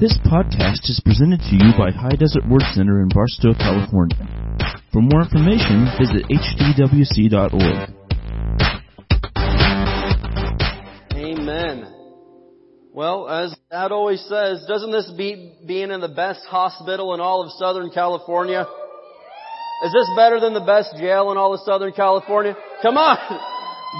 This podcast is presented to you by High Desert Word Center in Barstow, California. For more information, visit hdwc.org. Amen. Well, as Dad always says, doesn't this beat being in the best hospital in all of Southern California? Is this better than the best jail in all of Southern California? Come on!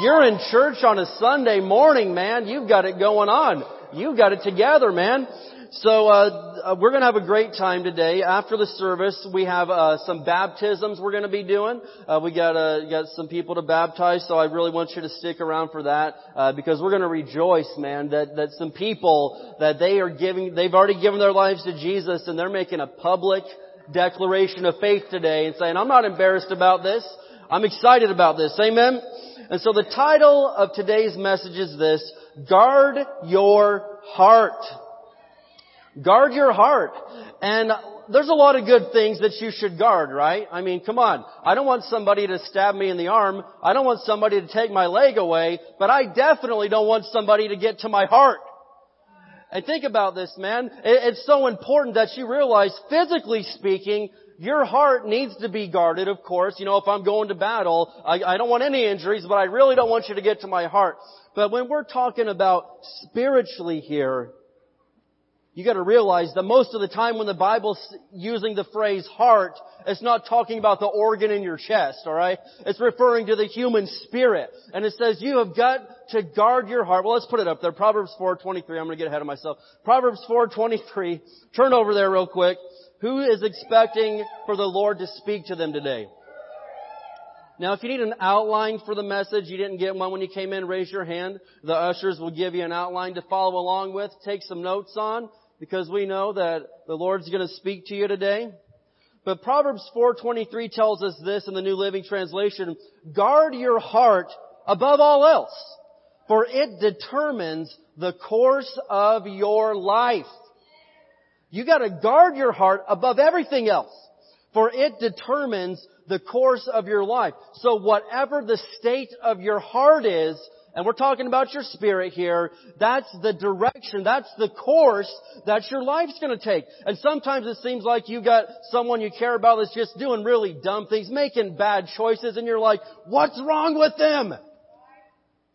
You're in church on a Sunday morning, man. You've got it going on. You've got it together, man. So uh, we're going to have a great time today. After the service, we have uh, some baptisms we're going to be doing. Uh, we got uh, got some people to baptize, so I really want you to stick around for that uh, because we're going to rejoice, man, that that some people that they are giving, they've already given their lives to Jesus, and they're making a public declaration of faith today and saying, "I'm not embarrassed about this. I'm excited about this." Amen. And so the title of today's message is this: Guard your heart. Guard your heart. And there's a lot of good things that you should guard, right? I mean, come on. I don't want somebody to stab me in the arm. I don't want somebody to take my leg away, but I definitely don't want somebody to get to my heart. And think about this, man. It's so important that you realize, physically speaking, your heart needs to be guarded, of course. You know, if I'm going to battle, I, I don't want any injuries, but I really don't want you to get to my heart. But when we're talking about spiritually here, you gotta realize that most of the time when the Bible's using the phrase heart, it's not talking about the organ in your chest, alright? It's referring to the human spirit. And it says you have got to guard your heart. Well, let's put it up there. Proverbs 4.23. I'm gonna get ahead of myself. Proverbs 4.23. Turn over there real quick. Who is expecting for the Lord to speak to them today? Now, if you need an outline for the message, you didn't get one when you came in, raise your hand. The ushers will give you an outline to follow along with. Take some notes on because we know that the Lord's going to speak to you today. But Proverbs 4:23 tells us this in the New Living Translation, guard your heart above all else, for it determines the course of your life. You gotta guard your heart above everything else, for it determines the course of your life. So whatever the state of your heart is, and we're talking about your spirit here, that's the direction, that's the course that your life's gonna take. And sometimes it seems like you got someone you care about that's just doing really dumb things, making bad choices, and you're like, what's wrong with them?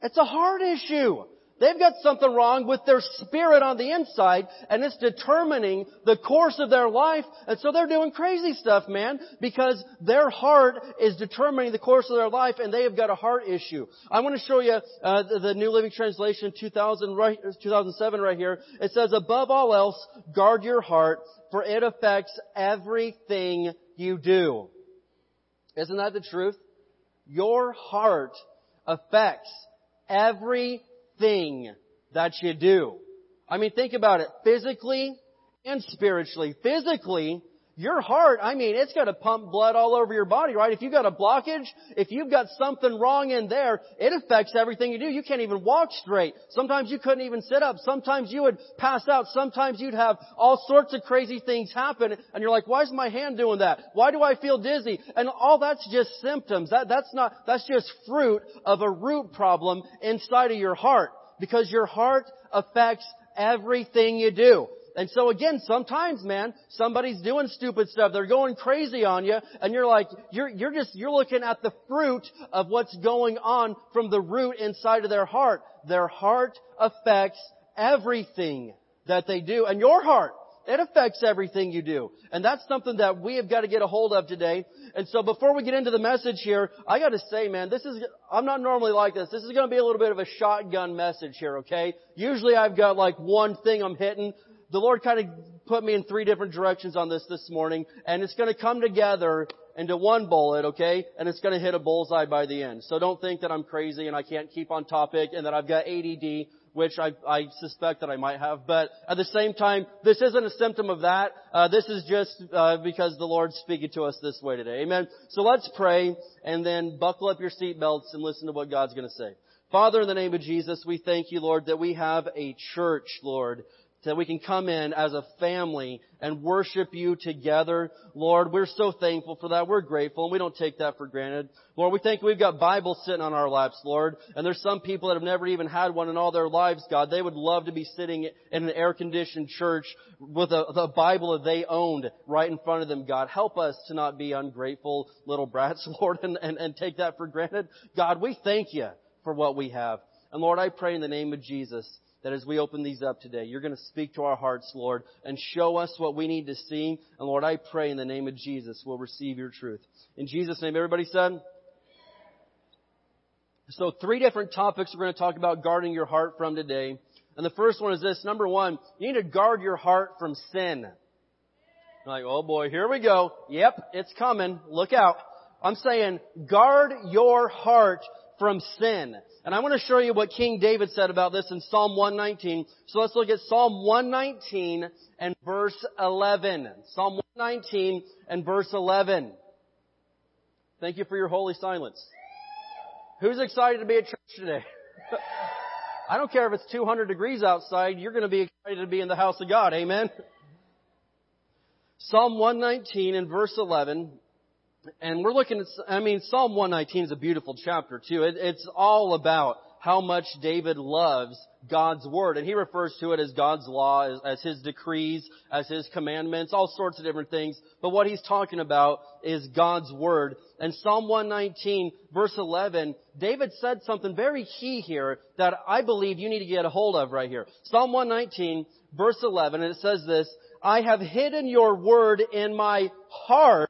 It's a heart issue. They've got something wrong with their spirit on the inside, and it's determining the course of their life, and so they're doing crazy stuff, man, because their heart is determining the course of their life, and they have got a heart issue. I want to show you uh, the, the, New Living Translation 2000, right, 2007 right here. It says, above all else, guard your heart, for it affects everything you do. Isn't that the truth? Your heart affects every thing that you do. I mean, think about it. Physically and spiritually. Physically, your heart, I mean, it's got to pump blood all over your body, right? If you've got a blockage, if you've got something wrong in there, it affects everything you do. You can't even walk straight. Sometimes you couldn't even sit up. Sometimes you would pass out. Sometimes you'd have all sorts of crazy things happen and you're like, why is my hand doing that? Why do I feel dizzy? And all that's just symptoms. That, that's not, that's just fruit of a root problem inside of your heart because your heart affects everything you do. And so again, sometimes, man, somebody's doing stupid stuff. They're going crazy on you, and you're like, you're, you're just, you're looking at the fruit of what's going on from the root inside of their heart. Their heart affects everything that they do. And your heart, it affects everything you do. And that's something that we have got to get a hold of today. And so before we get into the message here, I gotta say, man, this is, I'm not normally like this. This is gonna be a little bit of a shotgun message here, okay? Usually I've got like one thing I'm hitting the Lord kind of put me in three different directions on this this morning, and it's going to come together into one bullet, okay? And it's going to hit a bullseye by the end. So don't think that I'm crazy and I can't keep on topic and that I've got ADD, which I, I suspect that I might have. But at the same time, this isn't a symptom of that. Uh, this is just uh, because the Lord's speaking to us this way today. Amen. So let's pray and then buckle up your seatbelts and listen to what God's going to say. Father, in the name of Jesus, we thank you, Lord, that we have a church, Lord, so that we can come in as a family and worship you together. Lord, we're so thankful for that. We're grateful and we don't take that for granted. Lord, we think we've got Bibles sitting on our laps, Lord, and there's some people that have never even had one in all their lives, God. They would love to be sitting in an air-conditioned church with a, a Bible that they owned right in front of them, God. Help us to not be ungrateful little brats, Lord, and, and, and take that for granted. God, we thank you for what we have. And Lord, I pray in the name of Jesus that as we open these up today, you're going to speak to our hearts, Lord, and show us what we need to see. And Lord, I pray in the name of Jesus we'll receive your truth. In Jesus' name, everybody said? So three different topics we're going to talk about guarding your heart from today. And the first one is this. Number one, you need to guard your heart from sin. Like, oh boy, here we go. Yep, it's coming. Look out. I'm saying guard your heart from sin. And I want to show you what King David said about this in Psalm 119. So let's look at Psalm 119 and verse 11. Psalm 119 and verse 11. Thank you for your holy silence. Who's excited to be at church today? I don't care if it's 200 degrees outside, you're going to be excited to be in the house of God. Amen? Psalm 119 and verse 11 and we're looking at, I mean, Psalm 119 is a beautiful chapter too. It, it's all about how much David loves God's Word. And he refers to it as God's law, as, as, his decrees, as his commandments, all sorts of different things. But what he's talking about is God's Word. And Psalm 119 verse 11, David said something very key here that I believe you need to get a hold of right here. Psalm 119 verse 11, and it says this, I have hidden your Word in my heart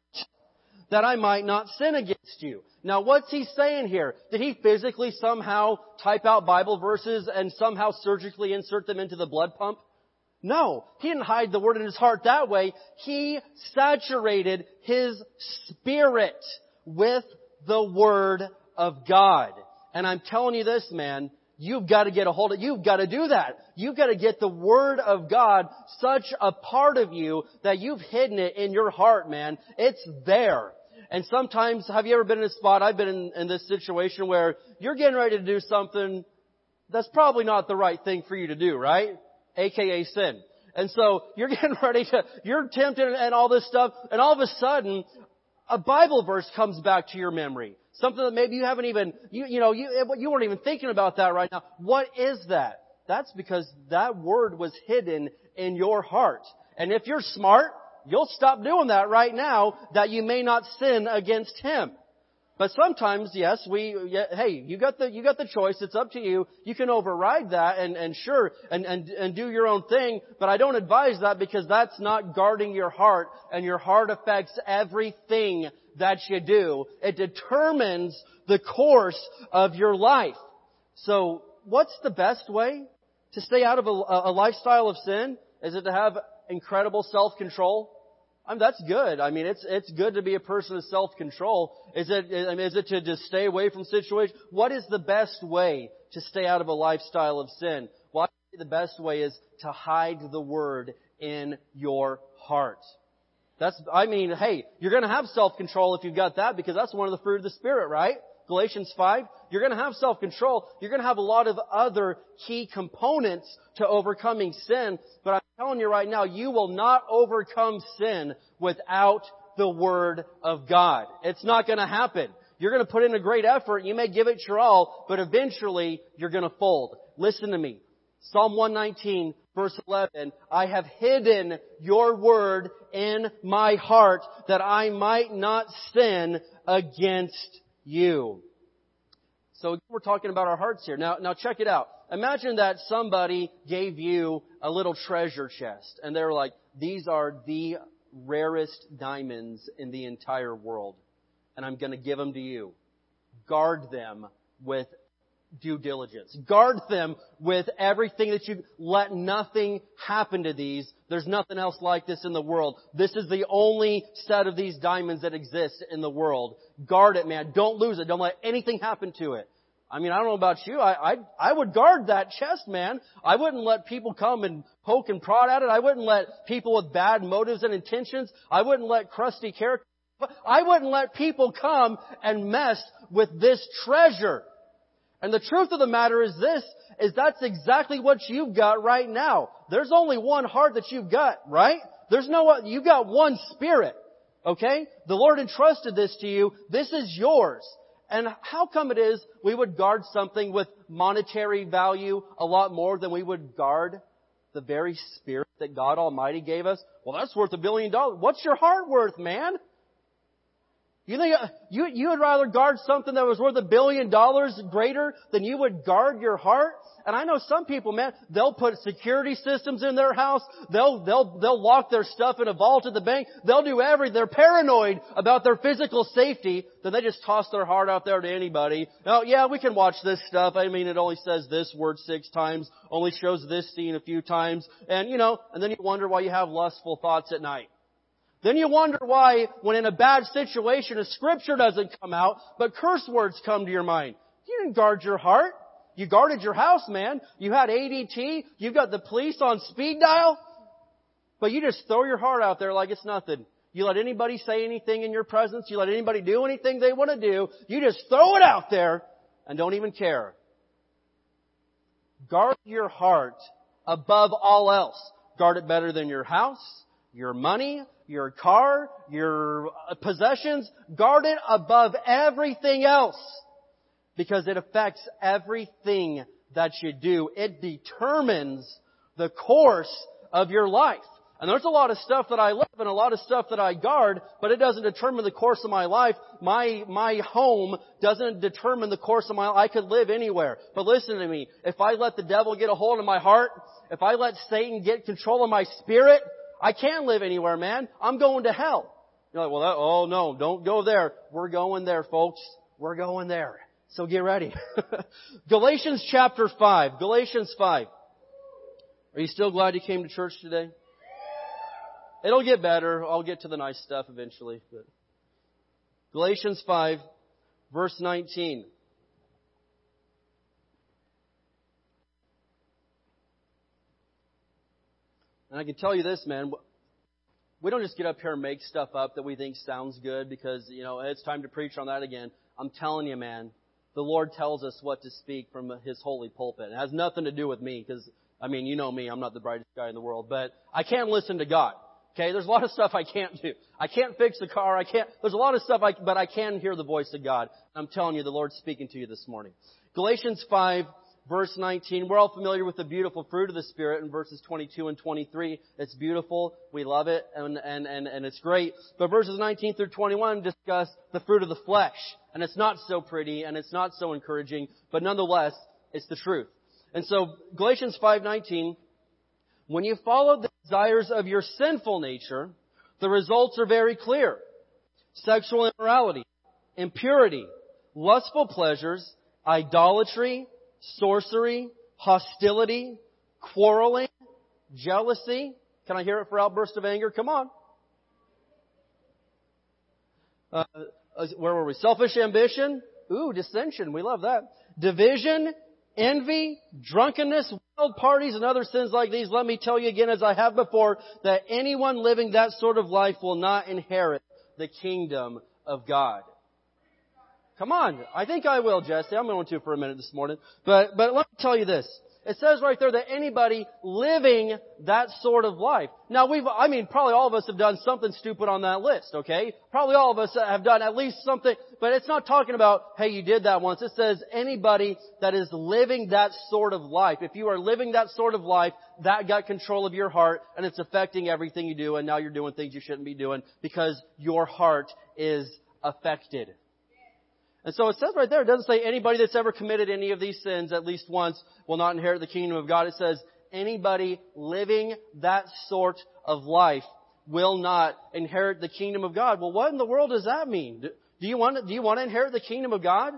that I might not sin against you. Now what's he saying here? Did he physically somehow type out Bible verses and somehow surgically insert them into the blood pump? No, he didn't hide the word in his heart that way. He saturated his spirit with the word of God. And I'm telling you this, man, you've got to get a hold of, it. you've got to do that. You've got to get the Word of God such a part of you that you've hidden it in your heart, man. It's there. And sometimes, have you ever been in a spot, I've been in, in this situation where you're getting ready to do something that's probably not the right thing for you to do, right? AKA sin. And so you're getting ready to, you're tempted and all this stuff, and all of a sudden, a Bible verse comes back to your memory. Something that maybe you haven't even, you, you know, you, you weren't even thinking about that right now. What is that? That's because that word was hidden in your heart. And if you're smart, You'll stop doing that right now that you may not sin against Him. But sometimes, yes, we, hey, you got the, you got the choice. It's up to you. You can override that and, and sure, and, and, and do your own thing. But I don't advise that because that's not guarding your heart and your heart affects everything that you do. It determines the course of your life. So what's the best way to stay out of a, a lifestyle of sin? Is it to have incredible self-control? I mean, that's good. I mean, it's, it's good to be a person of self-control. Is it, I mean, is it to just stay away from situations? What is the best way to stay out of a lifestyle of sin? Well, the best way is to hide the word in your heart. That's, I mean, hey, you're gonna have self-control if you've got that because that's one of the fruit of the Spirit, right? Galatians 5, you're going to have self-control. You're going to have a lot of other key components to overcoming sin. But I'm telling you right now, you will not overcome sin without the Word of God. It's not going to happen. You're going to put in a great effort. You may give it your all, but eventually you're going to fold. Listen to me. Psalm 119 verse 11, I have hidden your word in my heart that I might not sin against you. So we're talking about our hearts here. Now, now check it out. Imagine that somebody gave you a little treasure chest and they're like, these are the rarest diamonds in the entire world and I'm going to give them to you. Guard them with due diligence. Guard them with everything that you let nothing happen to these. There's nothing else like this in the world. This is the only set of these diamonds that exist in the world. Guard it, man. Don't lose it. Don't let anything happen to it. I mean, I don't know about you. I, I, I would guard that chest, man. I wouldn't let people come and poke and prod at it. I wouldn't let people with bad motives and intentions. I wouldn't let crusty characters. I wouldn't let people come and mess with this treasure. And the truth of the matter is this, is that's exactly what you've got right now. There's only one heart that you've got, right? There's no, you've got one spirit. Okay? The Lord entrusted this to you. This is yours. And how come it is we would guard something with monetary value a lot more than we would guard the very spirit that God Almighty gave us? Well, that's worth a billion dollars. What's your heart worth, man? You think you you would rather guard something that was worth a billion dollars greater than you would guard your heart? And I know some people, man, they'll put security systems in their house. They'll they'll they'll lock their stuff in a vault at the bank. They'll do everything. They're paranoid about their physical safety. Then they just toss their heart out there to anybody. Oh yeah, we can watch this stuff. I mean, it only says this word six times, only shows this scene a few times, and you know, and then you wonder why you have lustful thoughts at night. Then you wonder why, when in a bad situation, a scripture doesn't come out, but curse words come to your mind. You didn't guard your heart. You guarded your house, man. You had ADT. You've got the police on speed dial. But you just throw your heart out there like it's nothing. You let anybody say anything in your presence. You let anybody do anything they want to do. You just throw it out there and don't even care. Guard your heart above all else. Guard it better than your house, your money, your car, your possessions, guard it above everything else. Because it affects everything that you do. It determines the course of your life. And there's a lot of stuff that I love and a lot of stuff that I guard, but it doesn't determine the course of my life. My, my home doesn't determine the course of my life. I could live anywhere. But listen to me. If I let the devil get a hold of my heart, if I let Satan get control of my spirit, I can't live anywhere, man. I'm going to hell. You're like, well, that, oh no, don't go there. We're going there, folks. We're going there. So get ready. Galatians chapter 5. Galatians 5. Are you still glad you came to church today? It'll get better. I'll get to the nice stuff eventually. But Galatians 5, verse 19. And I can tell you this, man. We don't just get up here and make stuff up that we think sounds good because, you know, it's time to preach on that again. I'm telling you, man, the Lord tells us what to speak from His holy pulpit. It has nothing to do with me because, I mean, you know me, I'm not the brightest guy in the world, but I can't listen to God. Okay, there's a lot of stuff I can't do. I can't fix the car. I can't. There's a lot of stuff I, but I can hear the voice of God. I'm telling you, the Lord's speaking to you this morning. Galatians 5, verse 19. We're all familiar with the beautiful fruit of the Spirit in verses 22 and 23. It's beautiful. We love it and, and, and, and it's great. But verses 19 through 21 discuss the fruit of the flesh. And it's not so pretty and it's not so encouraging, but nonetheless, it's the truth. And so Galatians 5:19 when you follow the desires of your sinful nature, the results are very clear. Sexual immorality, impurity, lustful pleasures, idolatry, sorcery, hostility, quarreling, jealousy. Can I hear it for outburst of anger? Come on. Uh, uh, where were we? Selfish ambition. Ooh, dissension. We love that. Division, envy, drunkenness, wild parties, and other sins like these. Let me tell you again, as I have before, that anyone living that sort of life will not inherit the kingdom of God. Come on. I think I will, Jesse. I'm going to for a minute this morning. But, but let me tell you this. It says right there that anybody living that sort of life. Now we've, I mean, probably all of us have done something stupid on that list, okay? Probably all of us have done at least something, but it's not talking about, hey, you did that once. It says anybody that is living that sort of life. If you are living that sort of life, that got control of your heart and it's affecting everything you do and now you're doing things you shouldn't be doing because your heart is affected. And so it says right there, it doesn't say anybody that's ever committed any of these sins at least once will not inherit the kingdom of God. It says anybody living that sort of life will not inherit the kingdom of God. Well, what in the world does that mean? Do you want to, do you want to inherit the kingdom of God?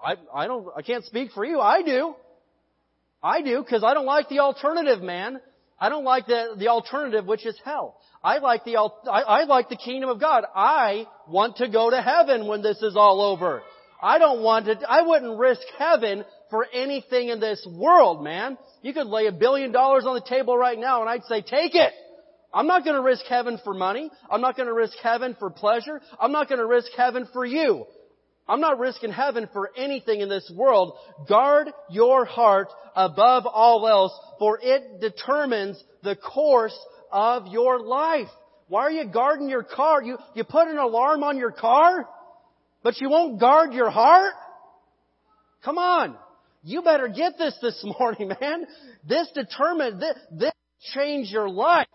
I, I don't, I can't speak for you. I do. I do, because I don't like the alternative, man. I don't like the, the alternative, which is hell. I like the, I, I like the kingdom of God. I want to go to heaven when this is all over. I don't want to, I wouldn't risk heaven for anything in this world, man. You could lay a billion dollars on the table right now and I'd say, take it. I'm not to risk heaven for money. I'm not to risk heaven for pleasure. I'm not to risk heaven for you. I'm not risking heaven for anything in this world. Guard your heart above all else, for it determines the course of your life. Why are you guarding your car? You, you put an alarm on your car, but you won't guard your heart? Come on. You better get this this morning, man. This determines, this, this change your life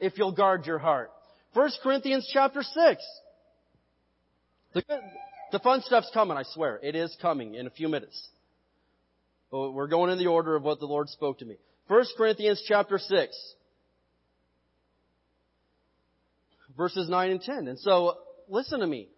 if you'll guard your heart. 1 Corinthians chapter 6. The, the fun stuff's coming, I swear. It is coming in a few minutes. But we're going in the order of what the Lord spoke to me. 1 Corinthians chapter 6. Verses 9 and 10. And so, listen to me.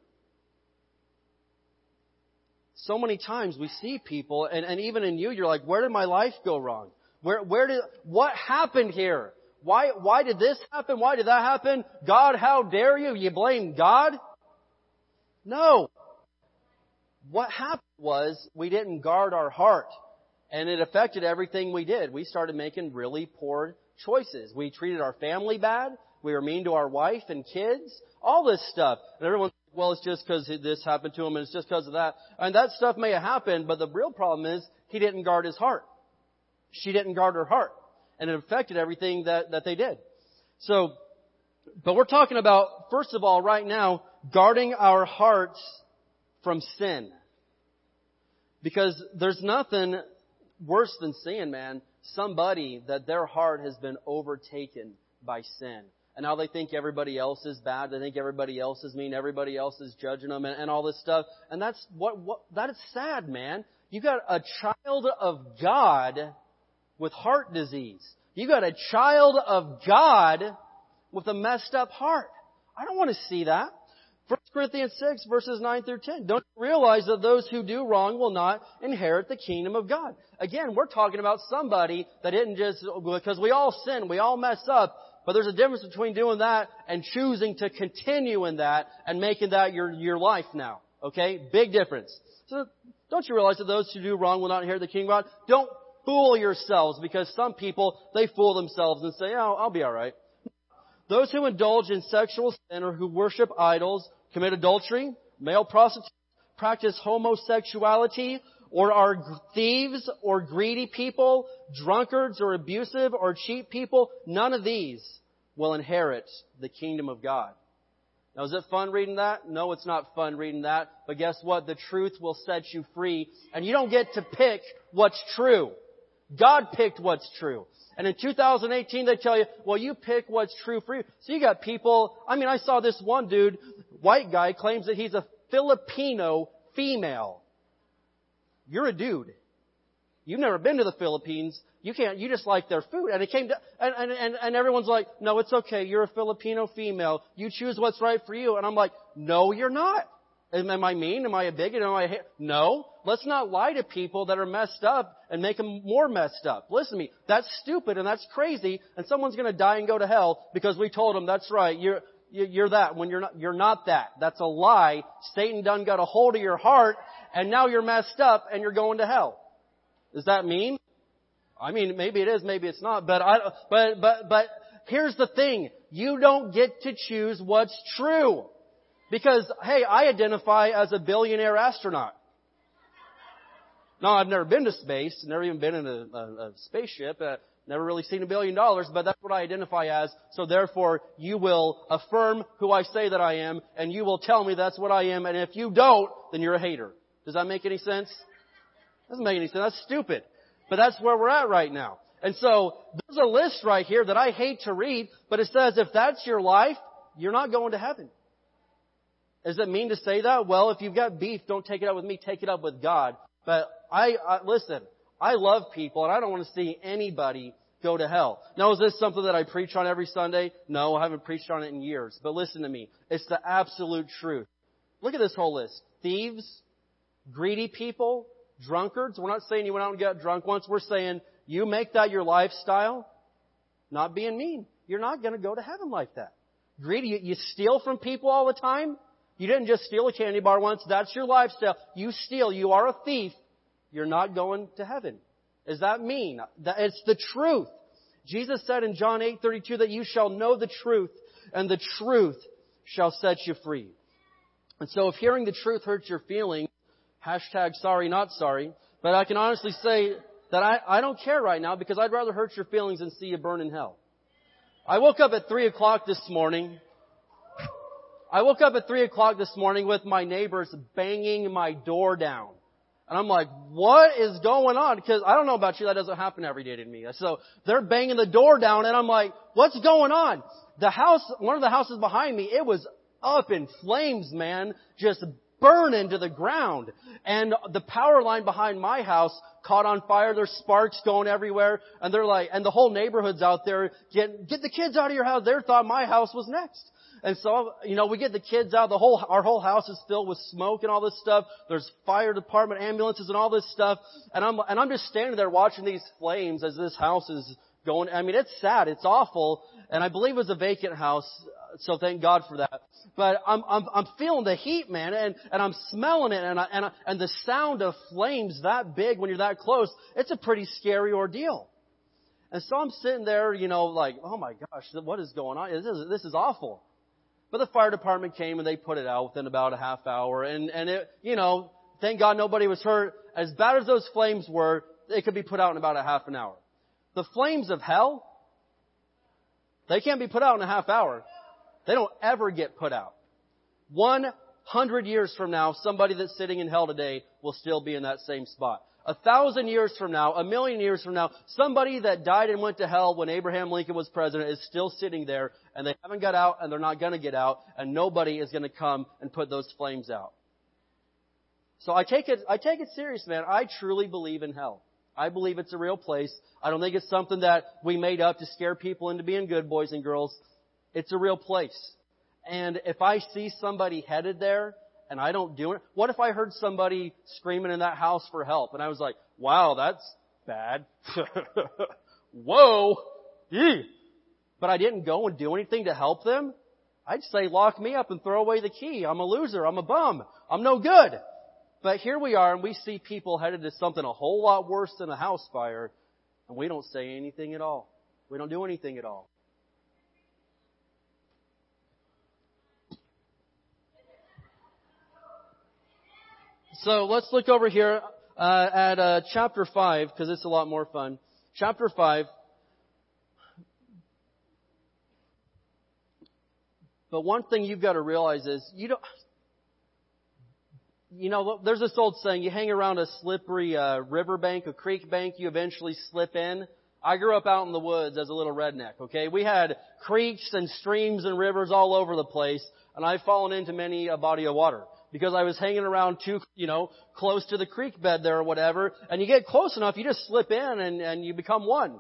So many times we see people, and, and even in you, you're like, where did my life go wrong? Where, where did, what happened here? Why, why did this happen? Why did that happen? God, how dare you? You blame God? No. What happened was we didn't guard our heart and it affected everything we did. We started making really poor choices. We treated our family bad. We were mean to our wife and kids. All this stuff. And everyone's like, well, it's just because this happened to him and it's just because of that. And that stuff may have happened, but the real problem is he didn't guard his heart. She didn't guard her heart. And it affected everything that, that they did. So, but we're talking about, first of all, right now, guarding our hearts from sin. Because there's nothing worse than seeing, man, somebody that their heart has been overtaken by sin. And now they think everybody else is bad. They think everybody else is mean. Everybody else is judging them and, and all this stuff. And that's what, what, that is sad, man. You got a child of God with heart disease. You got a child of God with a messed up heart. I don't want to see that. 1 Corinthians 6 verses 9 through 10. Don't realize that those who do wrong will not inherit the kingdom of God? Again, we're talking about somebody that didn't just, because we all sin, we all mess up, but there's a difference between doing that and choosing to continue in that and making that your, your life now. Okay? Big difference. So, don't you realize that those who do wrong will not inherit the kingdom of God? Don't fool yourselves because some people, they fool themselves and say, oh, I'll be alright. Those who indulge in sexual sin or who worship idols commit adultery, male prostitutes, practice homosexuality, or are thieves or greedy people, drunkards or abusive or cheap people, none of these will inherit the kingdom of God. Now is it fun reading that? No, it's not fun reading that. But guess what? The truth will set you free. And you don't get to pick what's true. God picked what's true. And in 2018 they tell you, well you pick what's true for you. So you got people, I mean I saw this one dude white guy claims that he's a Filipino female. You're a dude. You've never been to the Philippines. You can't, you just like their food. And it came to, and, and, and everyone's like, no, it's okay. You're a Filipino female. You choose what's right for you. And I'm like, no, you're not. Am I mean? Am I a bigot? Am I, no. Let's not lie to people that are messed up and make them more messed up. Listen to me. That's stupid and that's crazy and someone's gonna die and go to hell because we told them that's right. You're, you're that when you're not, you're not that. That's a lie. Satan done got a hold of your heart and now you're messed up and you're going to hell. Does that mean? I mean, maybe it is, maybe it's not, but I, but, but, but here's the thing. You don't get to choose what's true. Because, hey, I identify as a billionaire astronaut. No, I've never been to space, never even been in a, a, a spaceship. Uh, Never really seen a billion dollars, but that's what I identify as. So therefore, you will affirm who I say that I am, and you will tell me that's what I am, and if you don't, then you're a hater. Does that make any sense? Doesn't make any sense. That's stupid. But that's where we're at right now. And so, there's a list right here that I hate to read, but it says if that's your life, you're not going to heaven. Does it mean to say that? Well, if you've got beef, don't take it up with me, take it up with God. But I, I listen, I love people and I don't want to see anybody go to hell. Now, is this something that I preach on every Sunday? No, I haven't preached on it in years. But listen to me. It's the absolute truth. Look at this whole list. Thieves, greedy people, drunkards. We're not saying you went out and got drunk once. We're saying you make that your lifestyle, not being mean. You're not going to go to heaven like that. Greedy, you, steal from people all the time. You didn't just steal a candy bar once. That's your lifestyle. You steal. You are a thief. You're not going to heaven. Does that mean? That it's the truth. Jesus said in John 8:32 that you shall know the truth and the truth shall set you free. And so if hearing the truth hurts your feelings, Hashtag sorry, not sorry. But I can honestly say that I, I don't care right now because I'd rather hurt your feelings than see you burn in hell. I woke up at three o'clock this morning. I woke up at three o'clock this morning with my neighbors banging my door down. And I'm like, what is going on? Because I don't know about you, that doesn't happen every day to me. So they're banging the door down and I'm like, what's going on? The house, one of the houses behind me, it was up in flames, man. Just burning to the ground. And the power line behind my house caught on fire. There's sparks going everywhere. And they're like, and the whole neighborhood's out there, get, get the kids out of your house. They thought my house was next. And so, you know, we get the kids out. The whole, our whole house is filled with smoke and all this stuff. There's fire department, ambulances and all this stuff. And I'm, and I'm just standing there watching these flames as this house is going. I mean, it's sad. It's awful. And I believe it was a vacant house. So thank God for that. But I'm, I'm, I'm feeling the heat, man, and, and I'm smelling it, and, I, and, I, and the sound of flames that big when you're that close, it's a pretty scary ordeal. And so I'm sitting there, you know, like, oh my gosh, what is going on? This is, this is awful. But the fire department came and they put it out within about a half hour, and, and it, you know, thank God nobody was hurt. As bad as those flames were, it could be put out in about a half an hour. The flames of hell, they can't be put out in a half hour. They don't ever get put out. 100 years from now, somebody that's sitting in hell today will still be in that same spot. A thousand years from now, a million years from now, somebody that died and went to hell when Abraham Lincoln was president is still sitting there and they haven't got out and they're not going to get out and nobody is going to come and put those flames out. So I take it, I take it serious, man. I truly believe in hell. I believe it's a real place. I don't think it's something that we made up to scare people into being good boys and girls. It's a real place. And if I see somebody headed there and I don't do it, what if I heard somebody screaming in that house for help and I was like, wow, that's bad. Whoa. But I didn't go and do anything to help them. I'd say lock me up and throw away the key. I'm a loser. I'm a bum. I'm no good. But here we are and we see people headed to something a whole lot worse than a house fire and we don't say anything at all. We don't do anything at all. So let's look over here uh, at uh, chapter 5, because it's a lot more fun. Chapter 5. But one thing you've got to realize is you don't. You know, there's this old saying: you hang around a slippery uh, riverbank, a creek bank, you eventually slip in. I grew up out in the woods as a little redneck. Okay, we had creeks and streams and rivers all over the place, and I've fallen into many a body of water because I was hanging around too, you know, close to the creek bed there or whatever. And you get close enough, you just slip in and, and you become one.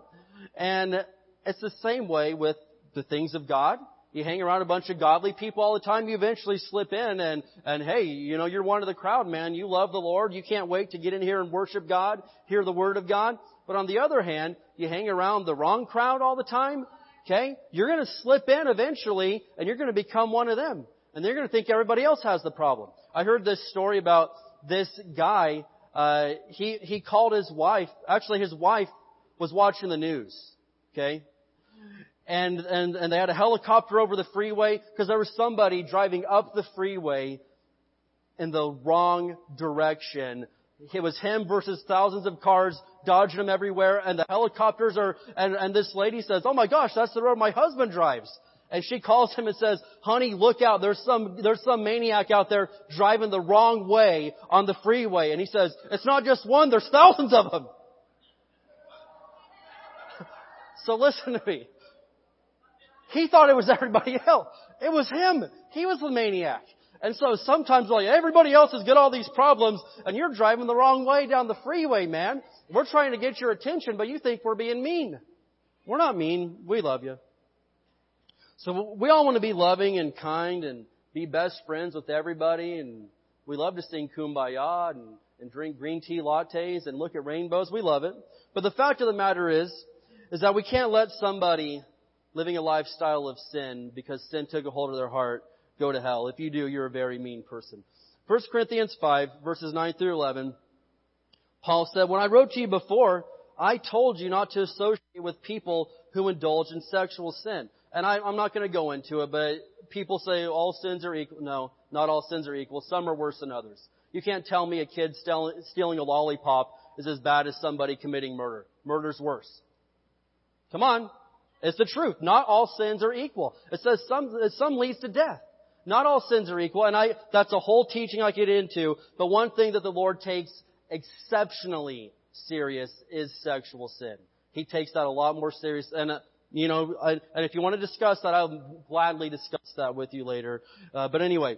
And it's the same way with the things of God. You hang around a bunch of godly people all the time, you eventually slip in and, and hey, you know, you're one of the crowd, man. You love the Lord. You can't wait to get in here and worship God, hear the Word of God. But on the other hand, you hang around the wrong crowd all the time, okay? You're gonna slip in eventually and you're gonna become one of them. And they're gonna think everybody else has the problem. I heard this story about this guy. Uh, he he called his wife. Actually, his wife was watching the news. Okay, and and and they had a helicopter over the freeway because there was somebody driving up the freeway in the wrong direction. It was him versus thousands of cars dodging him everywhere, and the helicopters are. And and this lady says, "Oh my gosh, that's the road my husband drives." And she calls him and says, honey, look out. There's some, there's some maniac out there driving the wrong way on the freeway. And he says, it's not just one, there's thousands of them. so listen to me. He thought it was everybody else. It was him. He was the maniac. And so sometimes like everybody else has got all these problems and you're driving the wrong way down the freeway, man. We're trying to get your attention, but you think we're being mean. We're not mean. We love you. So we all want to be loving and kind and be best friends with everybody and we love to sing kumbaya and, and drink green tea lattes and look at rainbows. We love it. But the fact of the matter is, is that we can't let somebody living a lifestyle of sin because sin took a hold of their heart go to hell. If you do, you're a very mean person. 1 Corinthians 5 verses 9 through 11, Paul said, When I wrote to you before, I told you not to associate with people who indulge in sexual sin. And I, I'm not going to go into it, but people say all sins are equal. No, not all sins are equal. Some are worse than others. You can't tell me a kid stealing a lollipop is as bad as somebody committing murder. Murder's worse. Come on. It's the truth. Not all sins are equal. It says some, some leads to death. Not all sins are equal, and I, that's a whole teaching I get into, but one thing that the Lord takes exceptionally serious is sexual sin. He takes that a lot more serious, and uh, you know, I, and if you want to discuss that, I'll gladly discuss that with you later. Uh, but anyway,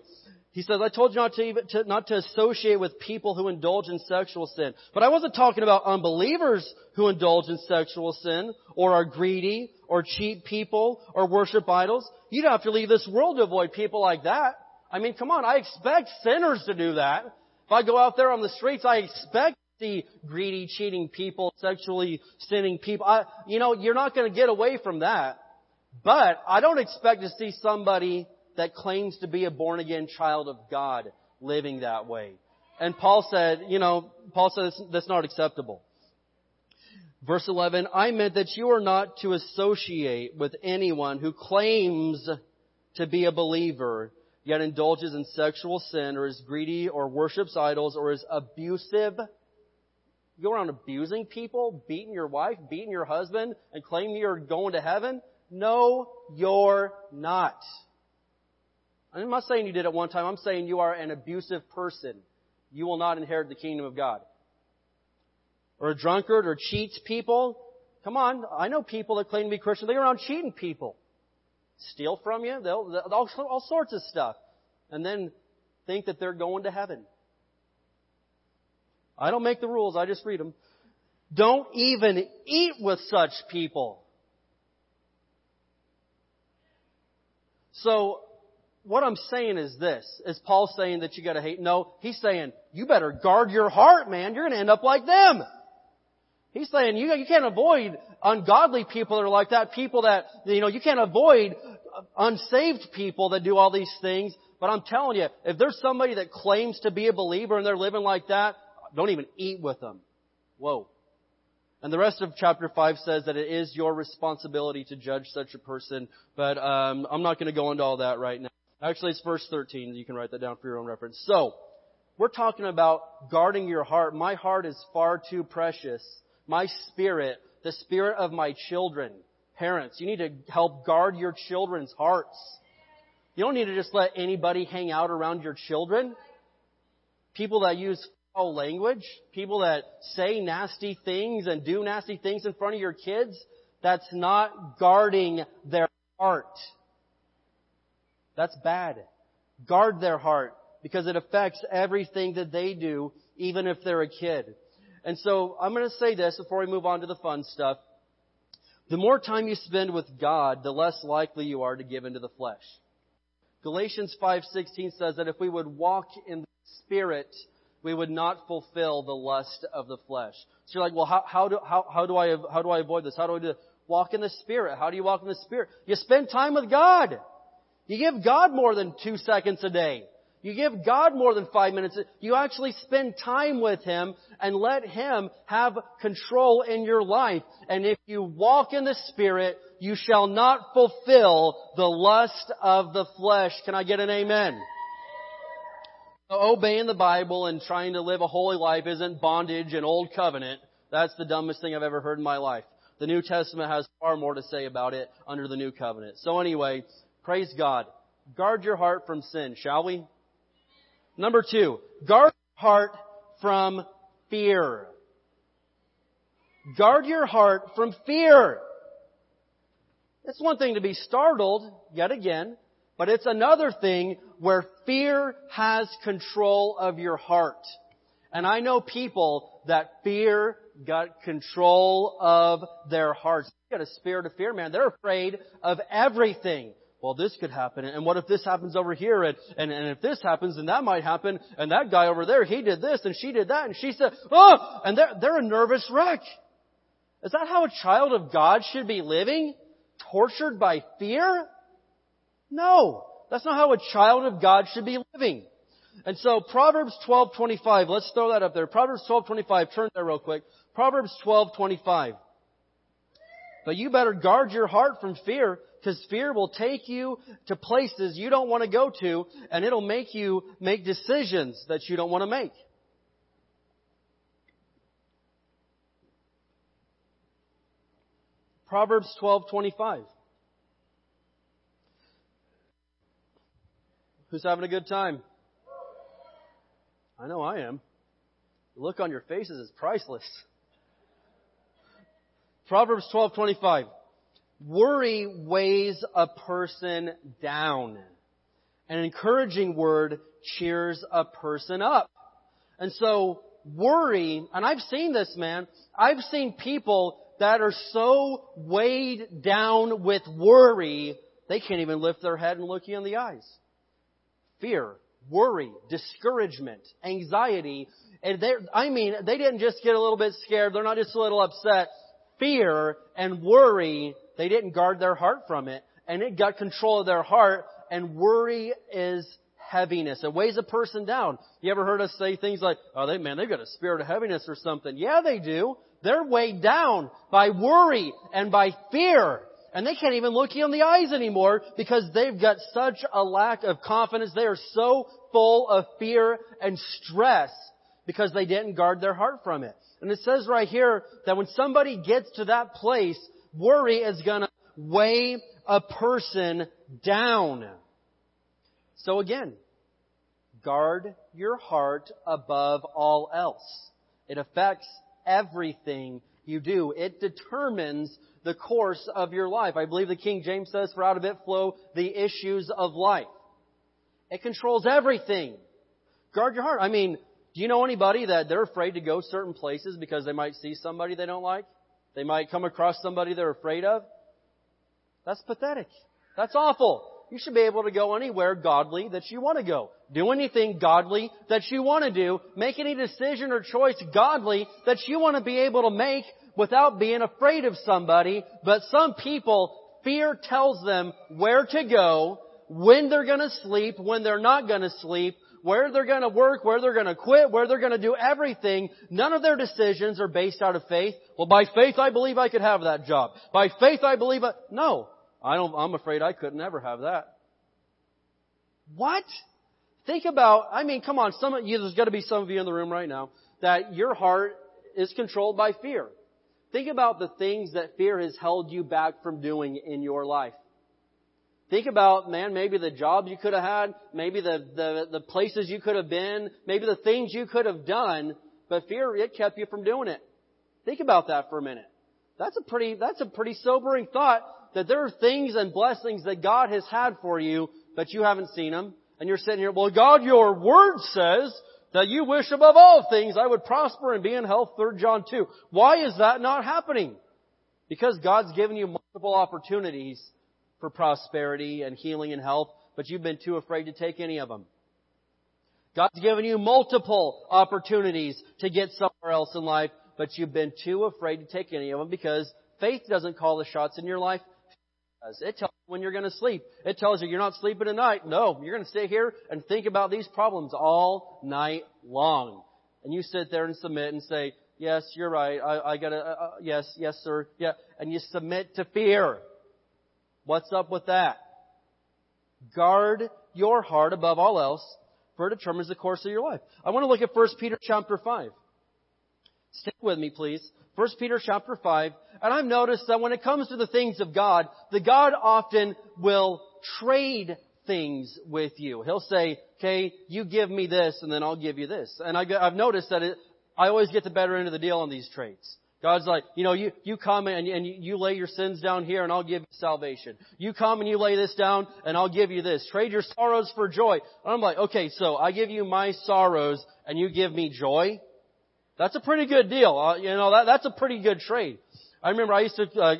he says, I told you not to, even, to, not to associate with people who indulge in sexual sin. But I wasn't talking about unbelievers who indulge in sexual sin, or are greedy, or cheat people, or worship idols. You'd have to leave this world to avoid people like that. I mean, come on, I expect sinners to do that. If I go out there on the streets, I expect greedy, cheating people, sexually sinning people. I, you know, you're not going to get away from that. But I don't expect to see somebody that claims to be a born again child of God living that way. And Paul said, you know, Paul says that's not acceptable. Verse 11, I meant that you are not to associate with anyone who claims to be a believer, yet indulges in sexual sin, or is greedy, or worships idols, or is abusive. Go around abusing people, beating your wife, beating your husband, and claim you're going to heaven? No, you're not. I'm not saying you did it one time. I'm saying you are an abusive person. You will not inherit the kingdom of God. Or a drunkard or cheats people. Come on. I know people that claim to be Christian. They go around cheating people. Steal from you. They'll, they'll all, all sorts of stuff. And then think that they're going to heaven. I don't make the rules. I just read them. Don't even eat with such people. So what I'm saying is this. Is Paul saying that you gotta hate? No, he's saying you better guard your heart, man. You're gonna end up like them. He's saying you, you can't avoid ungodly people that are like that. People that, you know, you can't avoid unsaved people that do all these things. But I'm telling you, if there's somebody that claims to be a believer and they're living like that, don't even eat with them. Whoa. And the rest of chapter 5 says that it is your responsibility to judge such a person, but um, I'm not going to go into all that right now. Actually, it's verse 13. You can write that down for your own reference. So, we're talking about guarding your heart. My heart is far too precious. My spirit, the spirit of my children. Parents, you need to help guard your children's hearts. You don't need to just let anybody hang out around your children. People that use foul language, people that say nasty things and do nasty things in front of your kids, that's not guarding their heart. That's bad. Guard their heart because it affects everything that they do, even if they're a kid. And so I'm going to say this before we move on to the fun stuff. The more time you spend with God, the less likely you are to give into the flesh. Galatians 5:16 says that if we would walk in the spirit, we would not fulfill the lust of the flesh. So you're like, well, how, how do how, how do I how do I avoid this? How do I do walk in the spirit? How do you walk in the spirit? You spend time with God. You give God more than two seconds a day. You give God more than five minutes. You actually spend time with Him and let Him have control in your life. And if you walk in the Spirit, you shall not fulfill the lust of the flesh. Can I get an amen? Obeying the Bible and trying to live a holy life isn't bondage and old covenant. That's the dumbest thing I've ever heard in my life. The New Testament has far more to say about it under the New Covenant. So anyway, Praise God. Guard your heart from sin, shall we? Number two, guard your heart from fear. Guard your heart from fear. It's one thing to be startled, yet again, but it's another thing where fear has control of your heart. And I know people that fear got control of their hearts. They got a spirit of fear, man. They're afraid of everything well, this could happen, and what if this happens over here, and, and, and if this happens, then that might happen, and that guy over there, he did this, and she did that, and she said, oh, and they're, they're a nervous wreck. Is that how a child of God should be living? Tortured by fear? No. That's not how a child of God should be living. And so Proverbs 12:25, let's throw that up there. Proverbs 12:25, turn there real quick. Proverbs 12:25. But you better guard your heart from fear because fear will take you to places you don't want to go to and it'll make you make decisions that you don't want to make. Proverbs 12:25 Who's having a good time? I know I am. The look on your faces is priceless. Proverbs 12:25 Worry weighs a person down. An encouraging word cheers a person up. And so worry, and I've seen this man, I've seen people that are so weighed down with worry, they can't even lift their head and look you in the eyes. Fear, worry, discouragement, anxiety, and I mean, they didn't just get a little bit scared, they're not just a little upset. Fear and worry, they didn't guard their heart from it, and it got control of their heart, and worry is heaviness. It weighs a person down. You ever heard us say things like, oh, they, man, they've got a spirit of heaviness or something. Yeah, they do. They're weighed down by worry and by fear. And they can't even look you in the eyes anymore because they've got such a lack of confidence. They are so full of fear and stress because they didn't guard their heart from it. And it says right here that when somebody gets to that place, worry is gonna weigh a person down. So again, guard your heart above all else. It affects everything you do. It determines the course of your life. I believe the King James says, for out of it flow the issues of life. It controls everything. Guard your heart. I mean, do you know anybody that they're afraid to go certain places because they might see somebody they don't like? They might come across somebody they're afraid of? That's pathetic. That's awful. You should be able to go anywhere godly that you want to go. Do anything godly that you want to do. Make any decision or choice godly that you want to be able to make without being afraid of somebody. But some people, fear tells them where to go, when they're going to sleep, when they're not going to sleep, where they're going to work, where they're going to quit, where they're going to do everything. None of their decisions are based out of faith. Well, by faith I believe I could have that job. By faith I believe I, no. I don't, I'm afraid I could never have that. What? Think about, I mean, come on, some of you, there's got to be some of you in the room right now that your heart is controlled by fear. Think about the things that fear has held you back from doing in your life. Think about, man, maybe the jobs you could have had, maybe the, the, the places you could have been, maybe the things you could have done, but fear, it kept you from doing it. Think about that for a minute. That's a pretty, that's a pretty sobering thought that there are things and blessings that God has had for you, but you haven't seen them. And you're sitting here, well, God, your word says that you wish above all things I would prosper and be in health, 3 John 2. Why is that not happening? Because God's given you multiple opportunities for prosperity and healing and health, but you've been too afraid to take any of them. God's given you multiple opportunities to get somewhere else in life, but you've been too afraid to take any of them because faith doesn't call the shots in your life. It tells you when you're going to sleep. It tells you you're not sleeping tonight. No, you're going to stay here and think about these problems all night long. And you sit there and submit and say, yes, you're right. I, I gotta, uh, uh, yes, yes, sir. Yeah. And you submit to fear. What's up with that? Guard your heart above all else, for it determines the course of your life. I want to look at 1 Peter chapter 5. Stick with me, please. 1 Peter chapter 5. And I've noticed that when it comes to the things of God, the God often will trade things with you. He'll say, okay, you give me this and then I'll give you this. And I, have noticed that it, I always get the better end of the deal on these trades. God's like, you know, you, you come and, and you lay your sins down here and I'll give you salvation. You come and you lay this down and I'll give you this. Trade your sorrows for joy. And I'm like, okay, so I give you my sorrows and you give me joy. That's a pretty good deal. Uh, you know, that, that's a pretty good trade. I remember I used to uh,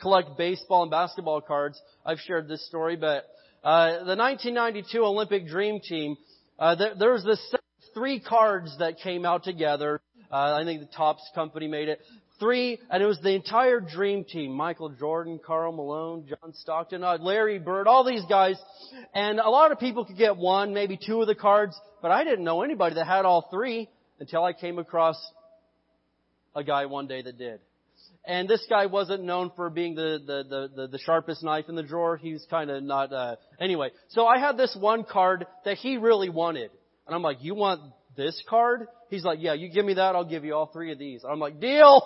collect baseball and basketball cards. I've shared this story, but uh, the 1992 Olympic Dream Team, uh, there, there was this three cards that came out together. Uh, I think the Topps company made it. Three, and it was the entire Dream Team. Michael Jordan, Karl Malone, John Stockton, uh, Larry Bird, all these guys. And a lot of people could get one, maybe two of the cards, but I didn't know anybody that had all three until I came across a guy one day that did. and this guy wasn't known for being the, the, the, the, sharpest knife in the drawer. He was kind of not, uh, anyway. So I had this one card that he really wanted. And I'm like, you want this card? He's like, yeah, you give me that, I'll give you all three of these. I'm like, deal!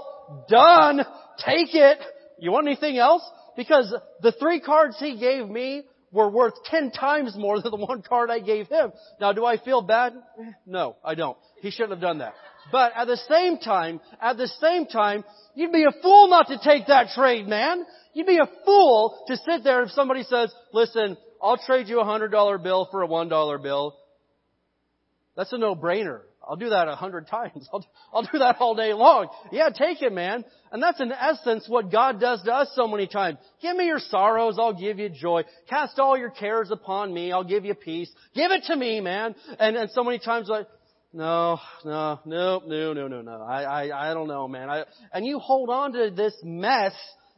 Done! Take it! You want anything else? Because the three cards he gave me were worth ten times more than the one card I gave him. Now, do I feel bad? No, I don't. He shouldn't have done that. But at the same time, at the same time, you'd be a fool not to take that trade, man. You'd be a fool to sit there if somebody says, listen, I'll trade you a hundred dollar bill for a one dollar bill. That's a no-brainer. I'll do that a hundred times. I'll, I'll do that all day long. Yeah, take it, man. And that's in essence what God does to us so many times. Give me your sorrows, I'll give you joy. Cast all your cares upon me, I'll give you peace. Give it to me, man. And, and so many times like, no, no, no, no, no, no, no. I, I, I don't know, man. I, and you hold on to this mess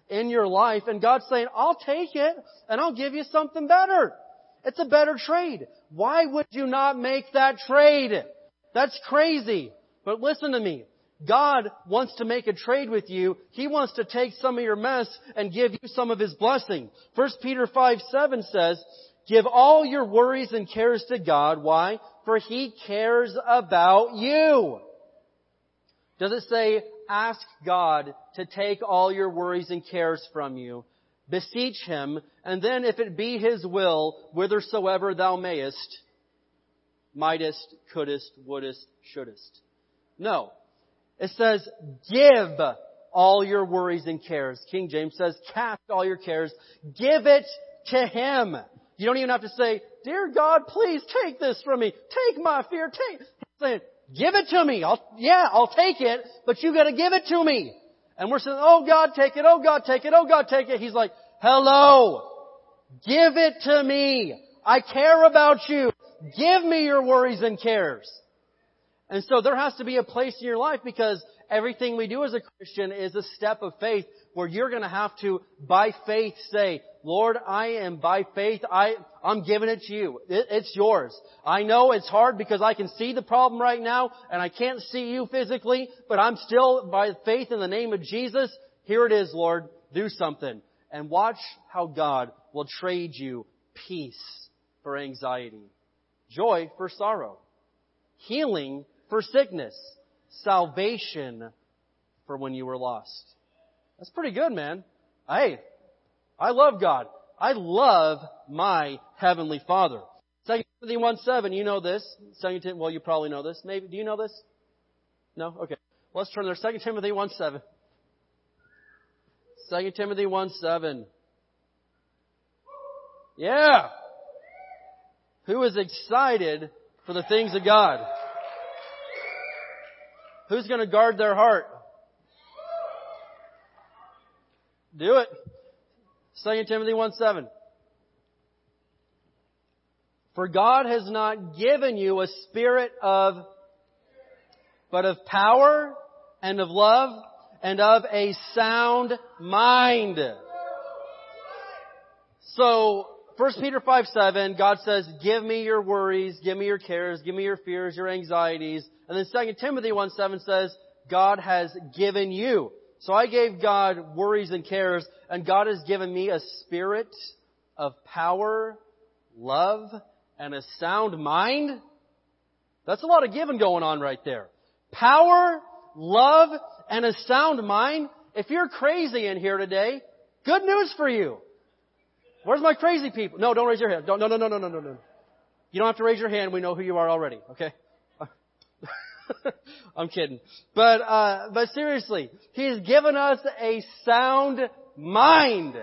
in your life and God's saying, I'll take it and I'll give you something better. It's a better trade. Why would you not make that trade? That's crazy. But listen to me. God wants to make a trade with you. He wants to take some of your mess and give you some of His blessing. 1 Peter 5, 7 says, Give all your worries and cares to God. Why? For He cares about you. Does it say, ask God to take all your worries and cares from you? Beseech Him, and then if it be His will, whithersoever thou mayest, mightest, couldest, wouldest, shouldest. No. It says, give all your worries and cares. King James says, cast all your cares. Give it to Him. You don't even have to say, Dear God, please take this from me. Take my fear. Take. Saying, give it to me. I'll, yeah, I'll take it, but you gotta give it to me. And we're saying, oh God, take it. Oh God, take it. Oh God, take it. He's like, hello. Give it to me. I care about you. Give me your worries and cares. And so there has to be a place in your life because everything we do as a Christian is a step of faith where you're going to have to, by faith, say, Lord, I am by faith, I, I'm giving it to you. It, it's yours. I know it's hard because I can see the problem right now and I can't see you physically, but I'm still, by faith in the name of Jesus, here it is, Lord. Do something. And watch how God will trade you peace for anxiety, joy for sorrow, healing for sickness, salvation for when you were lost. That's pretty good, man. Hey, I love God. I love my Heavenly Father. 2 Timothy 1 7, you know this. 2 Timothy, well, you probably know this. Maybe, do you know this? No? Okay. Let's turn there. 2 Timothy 1 7. 2 Timothy 1 7. Yeah! Who is excited for the things of God? Who's going to guard their heart? Do it. 2 Timothy 1 7. For God has not given you a spirit of, but of power and of love and of a sound mind. So, 1 Peter 5 7, God says, give me your worries, give me your cares, give me your fears, your anxieties. And then 2 Timothy 1 7 says, God has given you. So I gave God worries and cares, and God has given me a spirit of power, love, and a sound mind. That's a lot of giving going on right there. Power, love, and a sound mind. If you're crazy in here today, good news for you. Where's my crazy people? No, don't raise your hand. Don't, no, no, no, no, no, no, no. You don't have to raise your hand. We know who you are already. Okay? I'm kidding. But, uh, but seriously, He's given us a sound mind.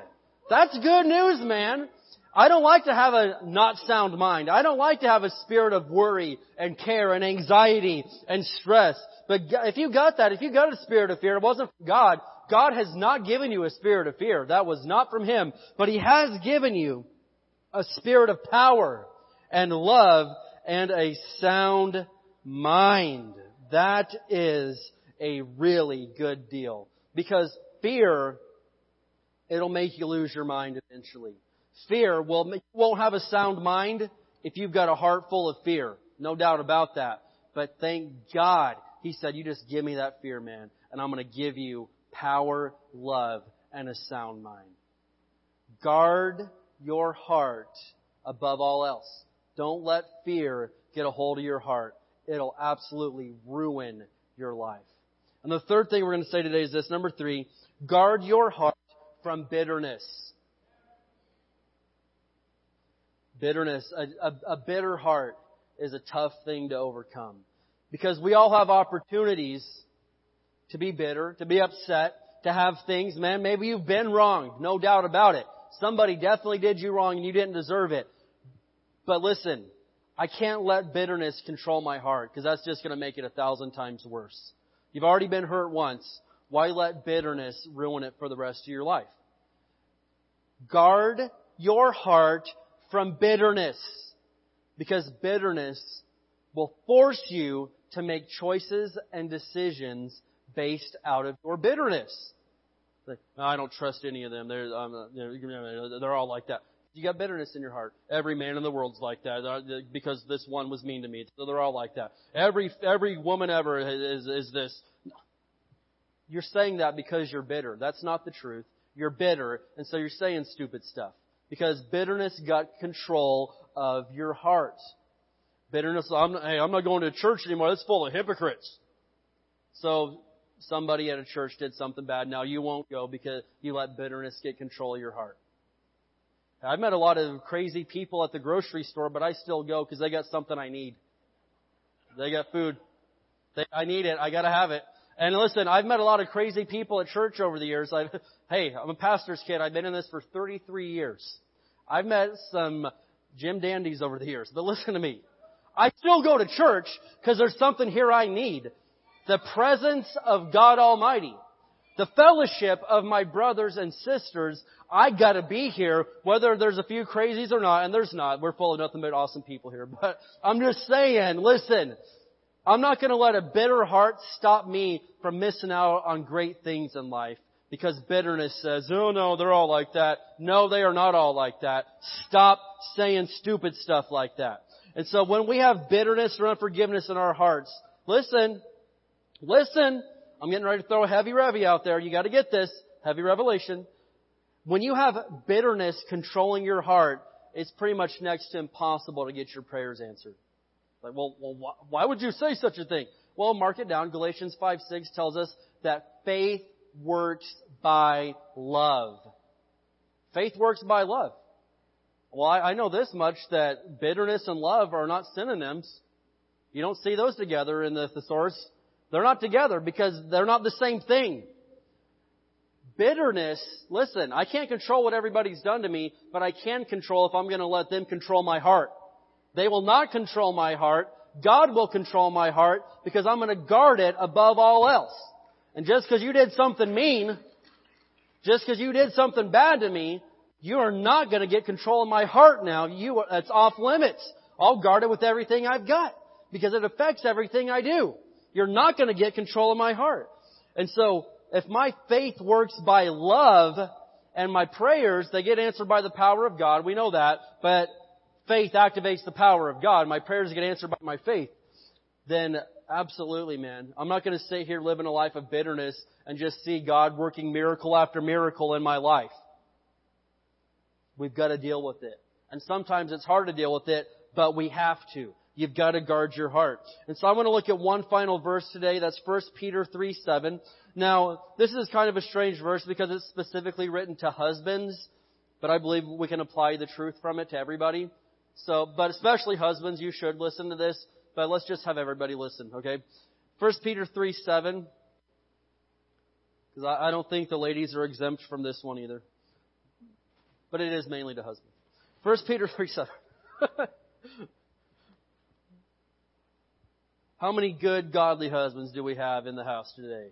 That's good news, man. I don't like to have a not sound mind. I don't like to have a spirit of worry and care and anxiety and stress. But if you got that, if you got a spirit of fear, it wasn't God. God has not given you a spirit of fear. That was not from Him. But He has given you a spirit of power and love and a sound mind. That is a really good deal. Because fear, it'll make you lose your mind eventually. Fear will, you won't have a sound mind if you've got a heart full of fear. No doubt about that. But thank God, He said, you just give me that fear, man, and I'm going to give you power, love, and a sound mind. Guard your heart above all else. Don't let fear get a hold of your heart. It'll absolutely ruin your life. And the third thing we're going to say today is this. Number three, guard your heart from bitterness. Bitterness, a, a, a bitter heart is a tough thing to overcome. Because we all have opportunities to be bitter, to be upset, to have things, man, maybe you've been wrong, no doubt about it. Somebody definitely did you wrong and you didn't deserve it. But listen, I can't let bitterness control my heart because that's just going to make it a thousand times worse. You've already been hurt once. Why let bitterness ruin it for the rest of your life? Guard your heart from bitterness because bitterness will force you to make choices and decisions based out of your bitterness. Like, no, I don't trust any of them. They're, um, they're all like that. You got bitterness in your heart. Every man in the world's like that uh, because this one was mean to me. So they're all like that. Every every woman ever is is this. You're saying that because you're bitter. That's not the truth. You're bitter, and so you're saying stupid stuff because bitterness got control of your heart. Bitterness. I'm, hey, I'm not going to church anymore. That's full of hypocrites. So somebody at a church did something bad. Now you won't go because you let bitterness get control of your heart. I've met a lot of crazy people at the grocery store, but I still go because they got something I need. They got food. They, I need it. I gotta have it. And listen, I've met a lot of crazy people at church over the years. I've, hey, I'm a pastor's kid. I've been in this for 33 years. I've met some Jim Dandies over the years. But listen to me. I still go to church because there's something here I need. The presence of God Almighty the fellowship of my brothers and sisters, I gotta be here, whether there's a few crazies or not, and there's not. We're full of nothing but awesome people here. But I'm just saying, listen, I'm not gonna let a bitter heart stop me from missing out on great things in life. Because bitterness says, oh no, they're all like that. No, they are not all like that. Stop saying stupid stuff like that. And so when we have bitterness or unforgiveness in our hearts, listen, listen, I'm getting ready to throw a heavy revy out there. You gotta get this. Heavy revelation. When you have bitterness controlling your heart, it's pretty much next to impossible to get your prayers answered. Like, well, well why would you say such a thing? Well, mark it down. Galatians 5, 6 tells us that faith works by love. Faith works by love. Well, I, I know this much that bitterness and love are not synonyms. You don't see those together in the thesaurus. They're not together because they're not the same thing. Bitterness, listen, I can't control what everybody's done to me, but I can control if I'm going to let them control my heart. They will not control my heart. God will control my heart because I'm going to guard it above all else. And just because you did something mean, just because you did something bad to me, you are not going to get control of my heart now. You, it's off limits. I'll guard it with everything I've got because it affects everything I do. You're not going to get control of my heart. And so, if my faith works by love, and my prayers, they get answered by the power of God, we know that, but faith activates the power of God. My prayers get answered by my faith. Then absolutely, man. I'm not going to sit here living a life of bitterness and just see God working miracle after miracle in my life. We've got to deal with it. And sometimes it's hard to deal with it, but we have to. You've got to guard your heart. And so I want to look at one final verse today. That's 1 Peter 3, 7. Now, this is kind of a strange verse because it's specifically written to husbands, but I believe we can apply the truth from it to everybody. So, but especially husbands, you should listen to this, but let's just have everybody listen, okay? 1 Peter 3, 7. Because I, don't think the ladies are exempt from this one either. But it is mainly to husbands. 1 Peter 3, 7. How many good, godly husbands do we have in the house today?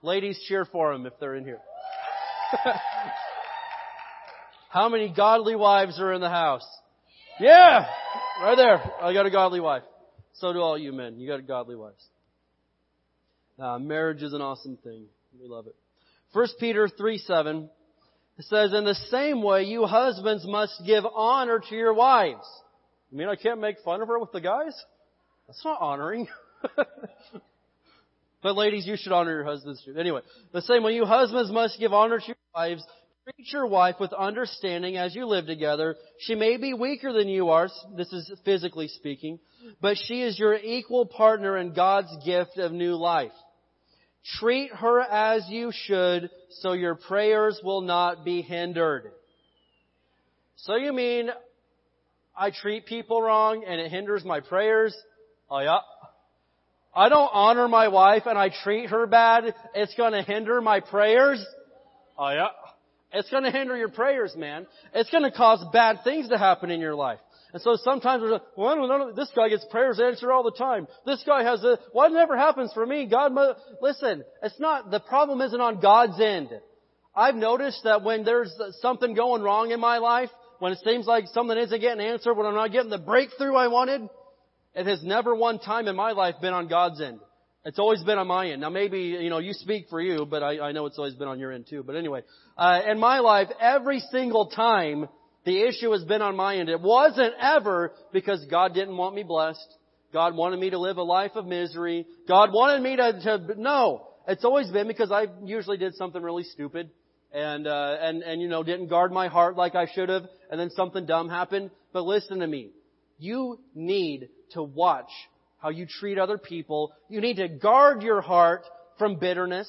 Ladies, cheer for them if they're in here. How many godly wives are in the house? Yeah! Right there. I got a godly wife. So do all you men. You got godly wives. Uh, marriage is an awesome thing. We love it. 1 Peter 3 7 it says, In the same way, you husbands must give honor to your wives you mean I can't make fun of her with the guys? That's not honoring. But ladies, you should honor your husbands too. Anyway, the same way you husbands must give honor to your wives, treat your wife with understanding as you live together. She may be weaker than you are, this is physically speaking, but she is your equal partner in God's gift of new life. Treat her as you should so your prayers will not be hindered. So you mean I treat people wrong and it hinders my prayers? Oh yeah. I don't honor my wife and I treat her bad, it's gonna hinder my prayers? Oh yeah. It's gonna hinder your prayers, man. It's gonna cause bad things to happen in your life. And so sometimes we're like, well, no, no, this guy gets prayers answered all the time. This guy has a, why well, never happens for me? God, listen, it's not, the problem isn't on God's end. I've noticed that when there's something going wrong in my life, when it seems like something isn't getting answered, when I'm not getting the breakthrough I wanted, it has never one time in my life been on God's end. It's always been on my end. Now maybe, you know, you speak for you, but I, I know it's always been on your end too. But anyway, uh, in my life, every single time the issue has been on my end. It wasn't ever because God didn't want me blessed. God wanted me to live a life of misery. God wanted me to, to no. It's always been because I usually did something really stupid and, uh, and, and, you know, didn't guard my heart like I should have, and then something dumb happened. But listen to me. You need to watch how you treat other people. You need to guard your heart from bitterness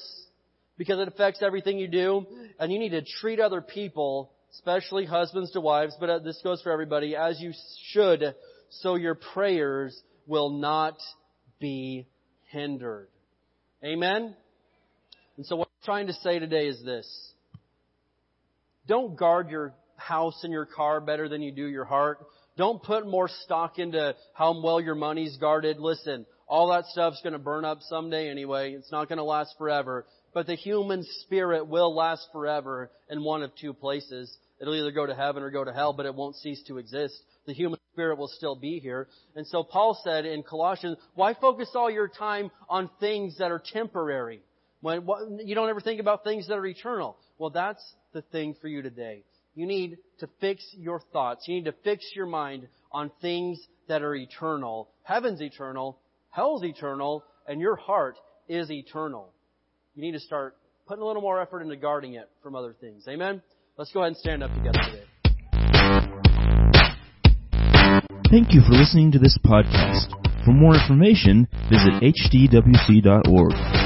because it affects everything you do. And you need to treat other people, especially husbands to wives, but uh, this goes for everybody, as you should, so your prayers will not be hindered. Amen? And so what I'm trying to say today is this. Don't guard your house and your car better than you do your heart. Don't put more stock into how well your money's guarded. Listen, all that stuff's going to burn up someday anyway. It's not going to last forever. But the human spirit will last forever in one of two places. It'll either go to heaven or go to hell, but it won't cease to exist. The human spirit will still be here. And so Paul said in Colossians, why focus all your time on things that are temporary? When, you don't ever think about things that are eternal. Well, that's the thing for you today. You need to fix your thoughts. You need to fix your mind on things that are eternal. Heaven's eternal, hell's eternal, and your heart is eternal. You need to start putting a little more effort into guarding it from other things. Amen? Let's go ahead and stand up together today. Thank you for listening to this podcast. For more information, visit hdwc.org.